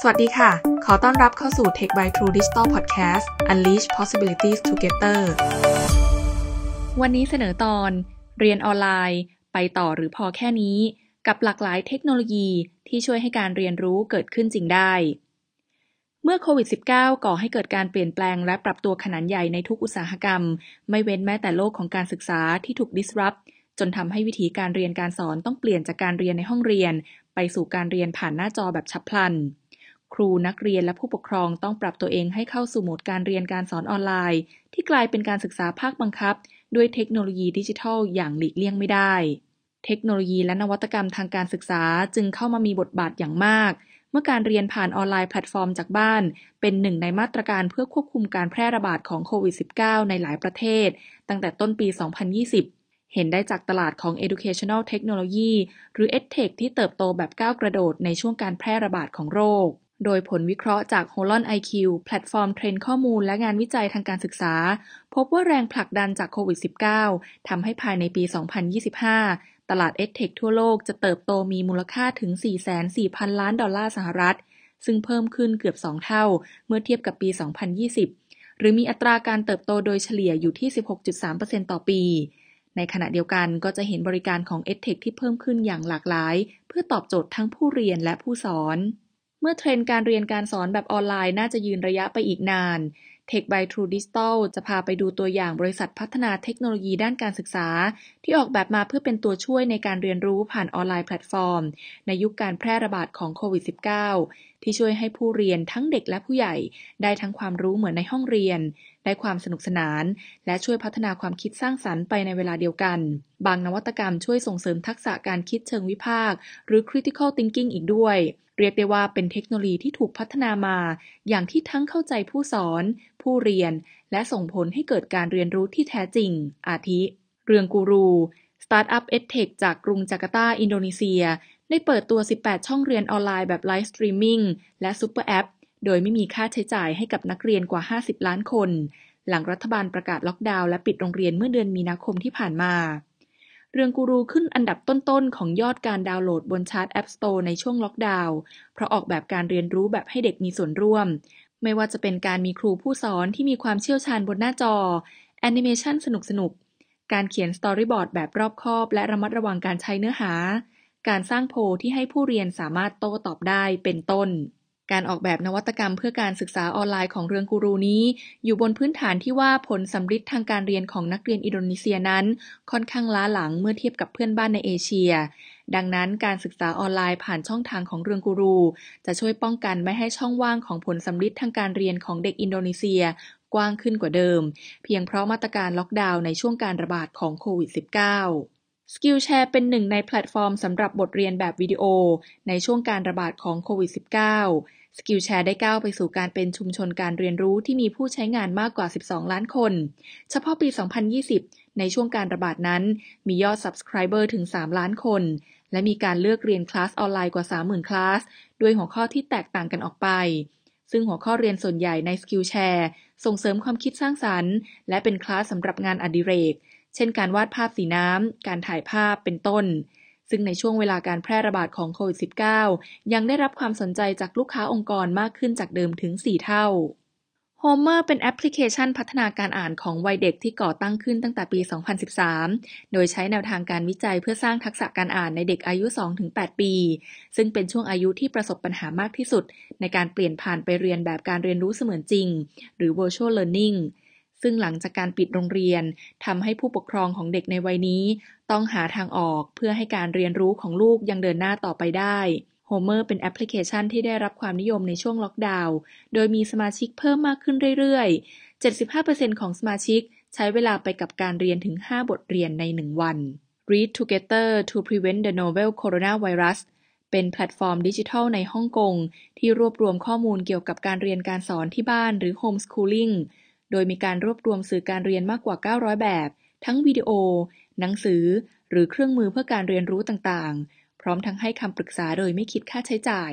สวัสดีค่ะ ขอต้อนรับเข้าสู่ Tech by True Digital Podcast Unleash Possibilities Together วันนี้เสนอตอน เรียนออนไลน์ ไปต่อหรือพอแค่นี้ กับหลากหลายเทคโนโลยีที่ช่วยให้การเรียนรู้เกิดขึ้นจริงได้ เมื่อโควิด -19 ก่อให้เกิดการเปลี่ยนแปลงและปรับตัวขนาดใหญ่ในทุกอุตสาหกรรม ไม่เว้นแม้แต่โลกของการศึกษาที่ถูก disrupt จนทำให้วิธีการเรียนการสอนต้องเปลี่ยนจากการเรียนในห้องเรียน ไปสู่การเรียนผ่านหน้าจอแบบฉับพลัน ครูนักเรียนและผู้ปกครองต้องปรับตัวเองให้เข้าสู่โหมดการเรียนการสอนออนไลน์ ที่กลายเป็นการศึกษาภาคบังคับ ด้วยเทคโนโลยีดิจิทัลอย่างหลีกเลี่ยงไม่ได้ เทคโนโลยีและนวัตกรรมทางการศึกษาจึงเข้ามามีบทบาทอย่างมากเมื่อการเรียนผ่านออนไลน์แพลตฟอร์มจากบ้าน เป็นหนึ่งในมาตรการเพื่อควบคุมการแพร่ระบาดของโควิด -19 ในหลายประเทศ ตั้งแต่ต้นปี 2020 เห็นได้จากตลาดของ educational technology หรือ edtech ที่เติบโตแบบก้าวกระโดดในช่วงการแพร่ระบาดของโรค โดยผลวิเคราะห์จาก Holon IQ แพลตฟอร์มเทรนด์ข้อมูลและงานวิจัยทางการศึกษา พบว่าแรงผลักดันจากโควิด -19 ทำให้ภายในปี 2025 ตลาด edtech ทั่วโลกจะเติบโตมีมูลค่าถึง 4,400ล้านดอลลาร์สหรัฐ ซึ่งเพิ่มขึ้นเกือบ 2 เท่า เมื่อเทียบกับปี 2020 หรือมีอัตราการเติบโตโดยเฉลี่ยอยู่ที่ 16.3%ต่อปี ในขณะเดียวกันก็จะเห็นบริการของ edtech ที่เพิ่มขึ้นอย่างหลากหลาย เพื่อตอบโจทย์ทั้งผู้เรียนและผู้สอน เมื่อเทรนด์การเรียนการสอนแบบออนไลน์น่าจะยืนระยะไปอีกนาน Tech by True Digital จะพาไปดูตัวอย่างบริษัทพัฒนาเทคโนโลยีด้านการศึกษา ที่ออกแบบมาเพื่อเป็นตัวช่วยในการเรียนรู้ผ่านออนไลน์แพลตฟอร์ม ในยุคการแพร่ระบาดของโควิด -19 ที่ช่วยให้ผู้เรียนทั้งเด็กและผู้ใหญ่ ได้ทั้งความรู้เหมือนในห้องเรียน ได้ความสนุกสนาน และช่วยพัฒนาความคิดสร้างสรรค์ไปในเวลาเดียวกัน บางนวัตกรรมช่วยส่งเสริมทักษะการคิดเชิงวิพากษ์หรือ critical thinking อีกด้วยเรียกได้ว่าเป็นเทคโนโลยีที่ถูกพัฒนามา อย่างที่ทั้งเข้าใจผู้สอน ผู้เรียน และส่งผลให้เกิดการเรียนรู้ที่แท้จริง อาทิ Ruangguru สตาร์ทอัพ edtech จากกรุงจาการ์ตา อินโดนีเซีย ได้เปิดตัว 18 ช่องเรียนออนไลน์แบบ live streamingและ super app โดยไม่มีค่าใช้จ่ายให้กับนักเรียนกว่า 50 ล้านคน หลังรัฐบาลประกาศล็อกดาวน์และปิดโรงเรียนเมื่อเดือนมีนาคมที่ผ่านมา Ruangguru ขึ้นอันดับต้นๆ ของยอดการดาวน์โหลดบนชาร์ต App Store ในช่วงล็อกดาวน์ เพราะออกแบบการเรียนรู้แบบให้เด็กมีส่วนร่วม ไม่ว่าจะเป็นการมีครูผู้สอนที่มีความเชี่ยวชาญบนหน้าจอแอนิเมชันสนุกๆการเขียน storyboard แบบรอบคอบและระมัดระวังการใช้เนื้อหา การสร้างโพลที่ให้ผู้เรียนสามารถโต้ตอบได้เป็นต้น การออกแบบนวัตกรรมเพื่อการศึกษาออนไลน์ของ Ruangguru นี้ อยู่บนพื้นฐานที่ว่าผลสัมฤทธิ์ทางการเรียนของนักเรียนอินโดนีเซียนั้น ค่อนข้างล้าหลังเมื่อเทียบกับเพื่อนบ้านในเอเชียดังนั้นการศึกษาออนไลน์ผ่านช่องทางของ Ruangguru จะช่วยป้องกันไม่ให้ช่องว่างของผลสัมฤทธิ์ทางการเรียนของเด็กอินโดนีเซีย กว้างขึ้นกว่าเดิม เพียงเพราะมาตรการล็อกดาวน์ในช่วงการระบาดของโควิด -19 Skillshare เป็นหนึ่งในแพลตฟอร์มสำหรับบทเรียนแบบวิดีโอ ในช่วงการระบาดของโควิด -19 Skillshare ได้ก้าวไปสู่การเป็นชุมชนการเรียนรู้ที่มีผู้ใช้งานมากกว่า 12 ล้านคน เฉพาะปี 2020 ในช่วงการระบาดนั้น มียอด Subscriber ถึง 3 ล้านคน และมีการเลือกเรียนคลาสออนไลน์กว่า 30,000 คลาส ด้วยหัวข้อที่แตกต่างกันออกไป ซึ่งหัวข้อเรียนส่วนใหญ่ใน Skillshare ส่งเสริมความคิดสร้างสรรค์ และเป็นคลาสสำหรับงานอดิเรก เช่นการวาดภาพสีน้ำ การถ่ายภาพเป็นต้น ซึ่งในช่วงเวลาการแพร่ระบาดของโควิด -19 ยังได้รับความสนใจจากลูกค้าองค์กรมากขึ้นจากเดิมถึง 4 เท่า Homer เป็นแอปพลิเคชันพัฒนาการอ่านของวัยเด็กที่ก่อตั้งขึ้นตั้งแต่ปี 2013 โดยใช้แนวทางการวิจัยเพื่อสร้างทักษะการอ่านในเด็กอายุ 2-8 ปี ซึ่งเป็นช่วงอายุที่ประสบปัญหามากที่สุด ในการเปลี่ยนผ่านไปเรียนแบบการเรียนรู้เสมือนจริง หรือ virtual learning ซึ่งหลังจากการปิดโรงเรียนทำให้ผู้ปกครองของเด็กในวัยนี้ ต้องหาทางออกเพื่อให้การเรียนรู้ของลูกยังเดินหน้าต่อไปได้ Homer เป็นแอปพลิเคชันที่ได้รับความนิยมในช่วงล็อกดาวน์ โดยมีสมาชิกเพิ่มมากขึ้นเรื่อยๆ 75%ของสมาชิกใช้เวลาไปกับการเรียนถึง 5 บทเรียนใน 1 วัน Read Together to Prevent the Novel Coronavirus เป็นแพลตฟอร์มดิจิทัลในฮ่องกง ที่รวบรวมข้อมูลเกี่ยวกับการเรียนการสอนที่บ้านหรือ Homeschooling โดยมีการรวบรวมสื่อการเรียนมากกว่า 900 แบบ ทั้งวิดีโอ หนังสือ หรือเครื่องมือเพื่อการเรียนรู้ต่างๆ พร้อมทั้งให้คำปรึกษาโดยไม่คิดค่าใช้จ่าย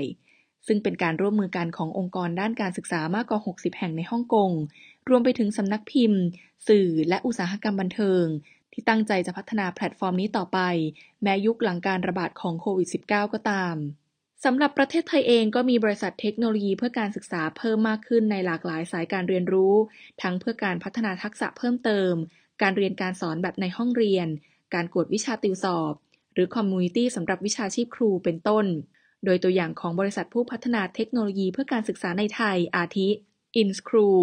ซึ่งเป็นการร่วมมือกันขององค์กรด้านการศึกษามากกว่า 60 แห่งในฮ่องกง รวมไปถึงสำนักพิมพ์ สื่อ และอุตสาหกรรมบันเทิง ที่ตั้งใจจะพัฒนาแพลตฟอร์มนี้ต่อไป แม้ยุคหลังการระบาดของโควิด -19 ก็ตาม สำหรับประเทศไทยเองก็มีบริษัทเทคโนโลยีเพื่อการศึกษาเพิ่มมากขึ้นในหลากหลายสายการเรียนรู้ ทั้งเพื่อการพัฒนาทักษะเพิ่มเติม การเรียนการสอนแบบในห้องเรียน การกวดวิชาติวสอบ หรือ community สำหรับวิชาชีพครูเป็นต้น โดยตัวอย่างของบริษัทผู้พัฒนาเทคโนโลยีเพื่อการศึกษาในไทยอาทิ Inskru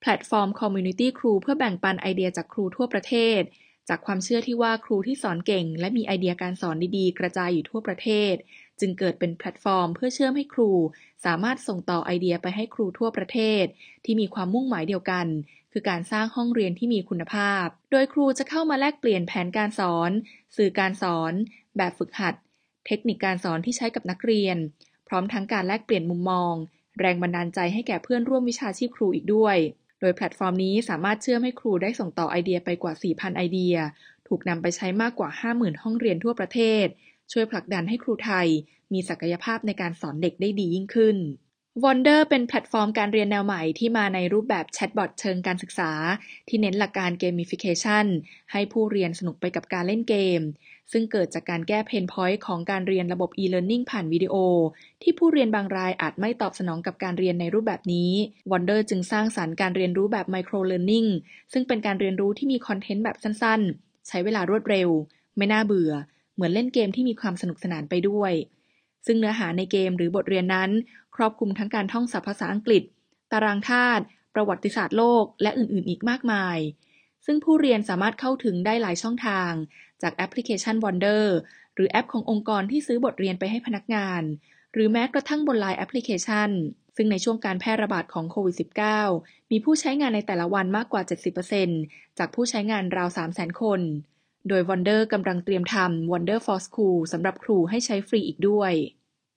แพลตฟอร์ม community ครูเพื่อแบ่งปันไอเดียจากครูทั่วประเทศ จากความเชื่อที่ว่าครูที่สอนเก่ง และมีไอเดียการสอนดีๆ กระจายอยู่ทั่วประเทศ จึงเกิดเป็นแพลตฟอร์มเพื่อเชื่อมให้ครู สามารถส่งต่อไอเดียไปให้ครูทั่วประเทศ ที่มีความมุ่งหมายเดียวกัน คือการสร้างห้องเรียนที่มีคุณภาพ โดยครูจะเข้ามาแลกเปลี่ยนแผนการสอน สื่อการสอน แบบฝึกหัด เทคนิคการสอนที่ใช้กับนักเรียน พร้อมทั้งการแลกเปลี่ยนมุมมอง แรงบันดาลใจให้แก่เพื่อนร่วมวิชาชีพครูอีกด้วย โดยแพลตฟอร์มนี้สามารถเชื่อมให้ครูได้ส่งต่อไอเดียไปกว่า 4,000 ไอเดีย ถูกนำไปใช้มากกว่า 50,000 ห้องเรียนทั่วประเทศ ช่วยผลักดันให้ครูไทย มีศักยภาพในการสอนเด็กได้ดียิ่งขึ้น Vonder เป็นแพลตฟอร์มการเรียนแนวใหม่ที่มาในรูปแบบแชทบอทเชิงการศึกษา ที่เน้นหลักการ gamification ให้ผู้เรียนสนุกไปกับการเล่นเกม ซึ่งเกิดจากการแก้ pain point ของการเรียนระบบ e-learning ผ่านวิดีโอ ที่ผู้เรียนบางรายอาจไม่ตอบสนองกับการเรียนในรูปแบบนี้ Wonder จึงสร้างสารรค์การเรียนรู้แบบ micro learning ซึ่งเป็นการเรียนรู้ที่มีคอนเทนต์แบบสั้นๆ ใช้เวลารวดเร็ว ไม่น่าเบื่อ เหมือนเล่นเกมที่มีความสนุกสนานไปด้วย ซึ่งเนื้อหาในเกมหรือบทเรียนนั้น ครอบคลุมทั้งการท่องศัพท์ภาษาอังกฤษ ตารางธาตุประวัติศาสตร์โลก และอื่นๆ อีกมากมาย ซึ่งผู้เรียนสามารถเข้าถึงได้หลายช่องทาง จากแอปพลิเคชัน Vonder หรือแอปขององค์กรที่ซื้อบทเรียนไปให้พนักงาน หรือแม้กระทั่งบนไลน์แอปพลิเคชัน ซึ่งในช่วงการแพร่ระบาดของโควิด -19 มีผู้ใช้งานในแต่ละวันมากกว่า 70%จากผู้ใช้งานราว 300,000 คน โดย Vonder กำลังเตรียมทำ Vonder for School สำหรับครูให้ใช้ฟรีอีกด้วย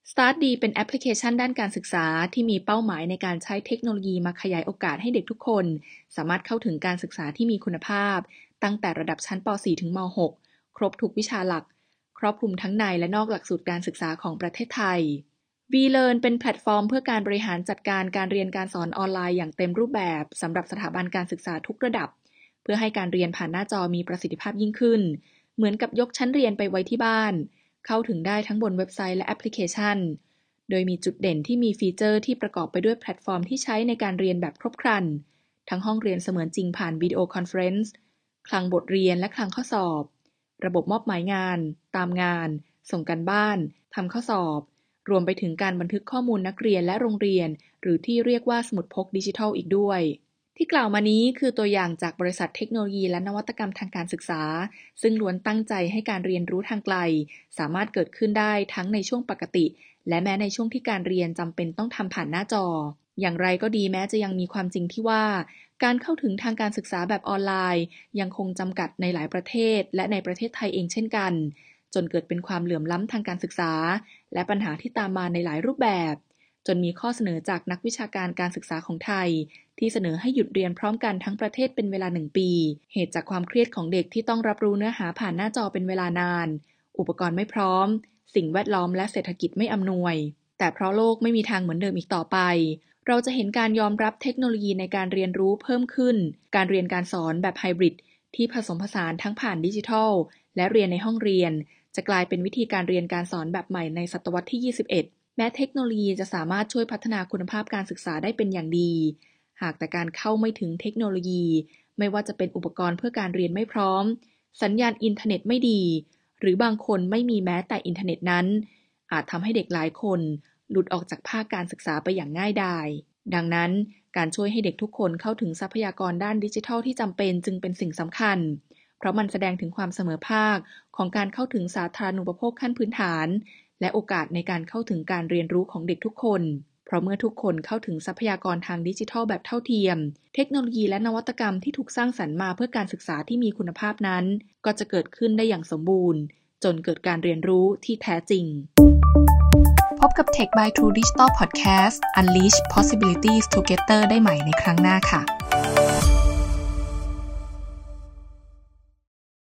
StartDee เป็นแอปพลิเคชันด้านการศึกษาที่มีเป้าหมายในการใช้เทคโนโลยีมาขยายโอกาสให้เด็กทุกคน สามารถเข้าถึงการศึกษาที่มีคุณภาพ ตั้งแต่ระดับชั้นป .4 ถึงม .6 ครบทุกวิชาหลัก ครอบคลุมทั้งในและนอกหลักสูตรการศึกษาของประเทศไทย VLearn เป็นแพลตฟอร์มเพื่อการบริหารจัดการการเรียนการสอนออนไลน์อย่างเต็มรูปแบบสำหรับสถาบันการศึกษาทุกระดับ เพื่อให้การเรียนผ่านหน้าจอมีประสิทธิภาพยิ่งขึ้น เหมือนกับยกชั้นเรียนไปไว้ที่บ้าน เข้าถึงได้ทั้งบนเว็บไซต์และแอปพลิเคชัน โดยมีจุดเด่นที่มีฟีเจอร์ที่ประกอบไปด้วยแพลตฟอร์มที่ใช้ในการเรียนแบบครบครัน ทั้งห้องเรียนเสมือนจริงผ่าน video conference คลังบทเรียนและคลังข้อสอบ ระบบมอบหมายงาน ตามงาน ส่งการบ้านทำข้อสอบ รวมไปถึงการบันทึกข้อมูลนักเรียนและโรงเรียน หรือที่เรียกว่าสมุดพกดิจิทัลอีกด้วย ที่กล่าวมานี้คือตัวอย่างจากบริษัทเทคโนโลยีและนวัตกรรมทางการศึกษา ซึ่งล้วนตั้งใจให้การเรียนรู้ทางไกล สามารถเกิดขึ้นได้ทั้งในช่วงปกติ และแม้ในช่วงที่การเรียนจำเป็นต้องทำผ่านหน้าจอ อย่างไรก็ดีแม้จะยังมีความจริงที่ว่า การเข้าถึงทางการศึกษาแบบออนไลน์ ยังคงจำกัดในหลายประเทศ และในประเทศไทยเองเช่นกัน จนเกิดเป็นความเหลื่อมล้ำทางการศึกษา และปัญหาที่ตามมาในหลายรูปแบบจนมีข้อเสนอจากนักวิชาการการศึกษาของไทย ที่เสนอให้หยุดเรียนพร้อมกันทั้งประเทศเป็นเวลาหนึ่งปี เหตุจากความเครียดของเด็กที่ต้องรับรู้เนื้อหาผ่านหน้าจอเป็นเวลานาน อุปกรณ์ไม่พร้อม สิ่งแวดล้อมและเศรษฐกิจไม่อำนวย แต่เพราะโลกไม่มีทางเหมือนเดิมอีกต่อไป เราจะเห็นการยอมรับเทคโนโลยีในการเรียนรู้เพิ่มขึ้น การเรียนการสอนแบบไฮบริดที่ผสมผสานทั้งผ่านดิจิทัล และเรียนในห้องเรียน จะกลายเป็นวิธีการเรียนการสอนแบบใหม่ในศตวรรษที่ 21 แม้เทคโนโลยีจะสามารถช่วยพัฒนาคุณภาพการศึกษาได้เป็นอย่างดี หากแต่การเข้าไม่ถึงเทคโนโลยี ไม่ว่าจะเป็นอุปกรณ์เพื่อการเรียนไม่พร้อม สัญญาณอินเทอร์เน็ตไม่ดี หรือบางคนไม่มีแม้แต่อินเทอร์เน็ตนั้น อาจทำให้เด็กหลายคน หลุดออกจากภาคการศึกษาไปอย่างง่ายดายดังนั้นการช่วยให้เด็กทุกคนเข้าถึงทรัพยากรด้านดิจิทัลที่จำเป็นจึงเป็นสิ่งสำคัญ เพราะมันแสดงถึงความเสมอภาคของการเข้าถึงสาธารณูปโภคขั้นพื้นฐาน และโอกาสในการเข้าถึงการเรียนรู้ของเด็กทุกคน เพราะเมื่อทุกคนเข้าถึงทรัพยากรทางดิจิทัลแบบเท่าเทียม เทคโนโลยีและนวัตกรรมที่ถูกสร้างสรรค์มาเพื่อการศึกษาที่มีคุณภาพนั้น ก็จะเกิดขึ้นได้อย่างสมบูรณ์ จนเกิดการเรียนรู้ที่แท้จริง พบกับ Tech by True Digital Podcast Unleash Possibilities Together ได้ใหม่ในครั้งหน้าค่ะ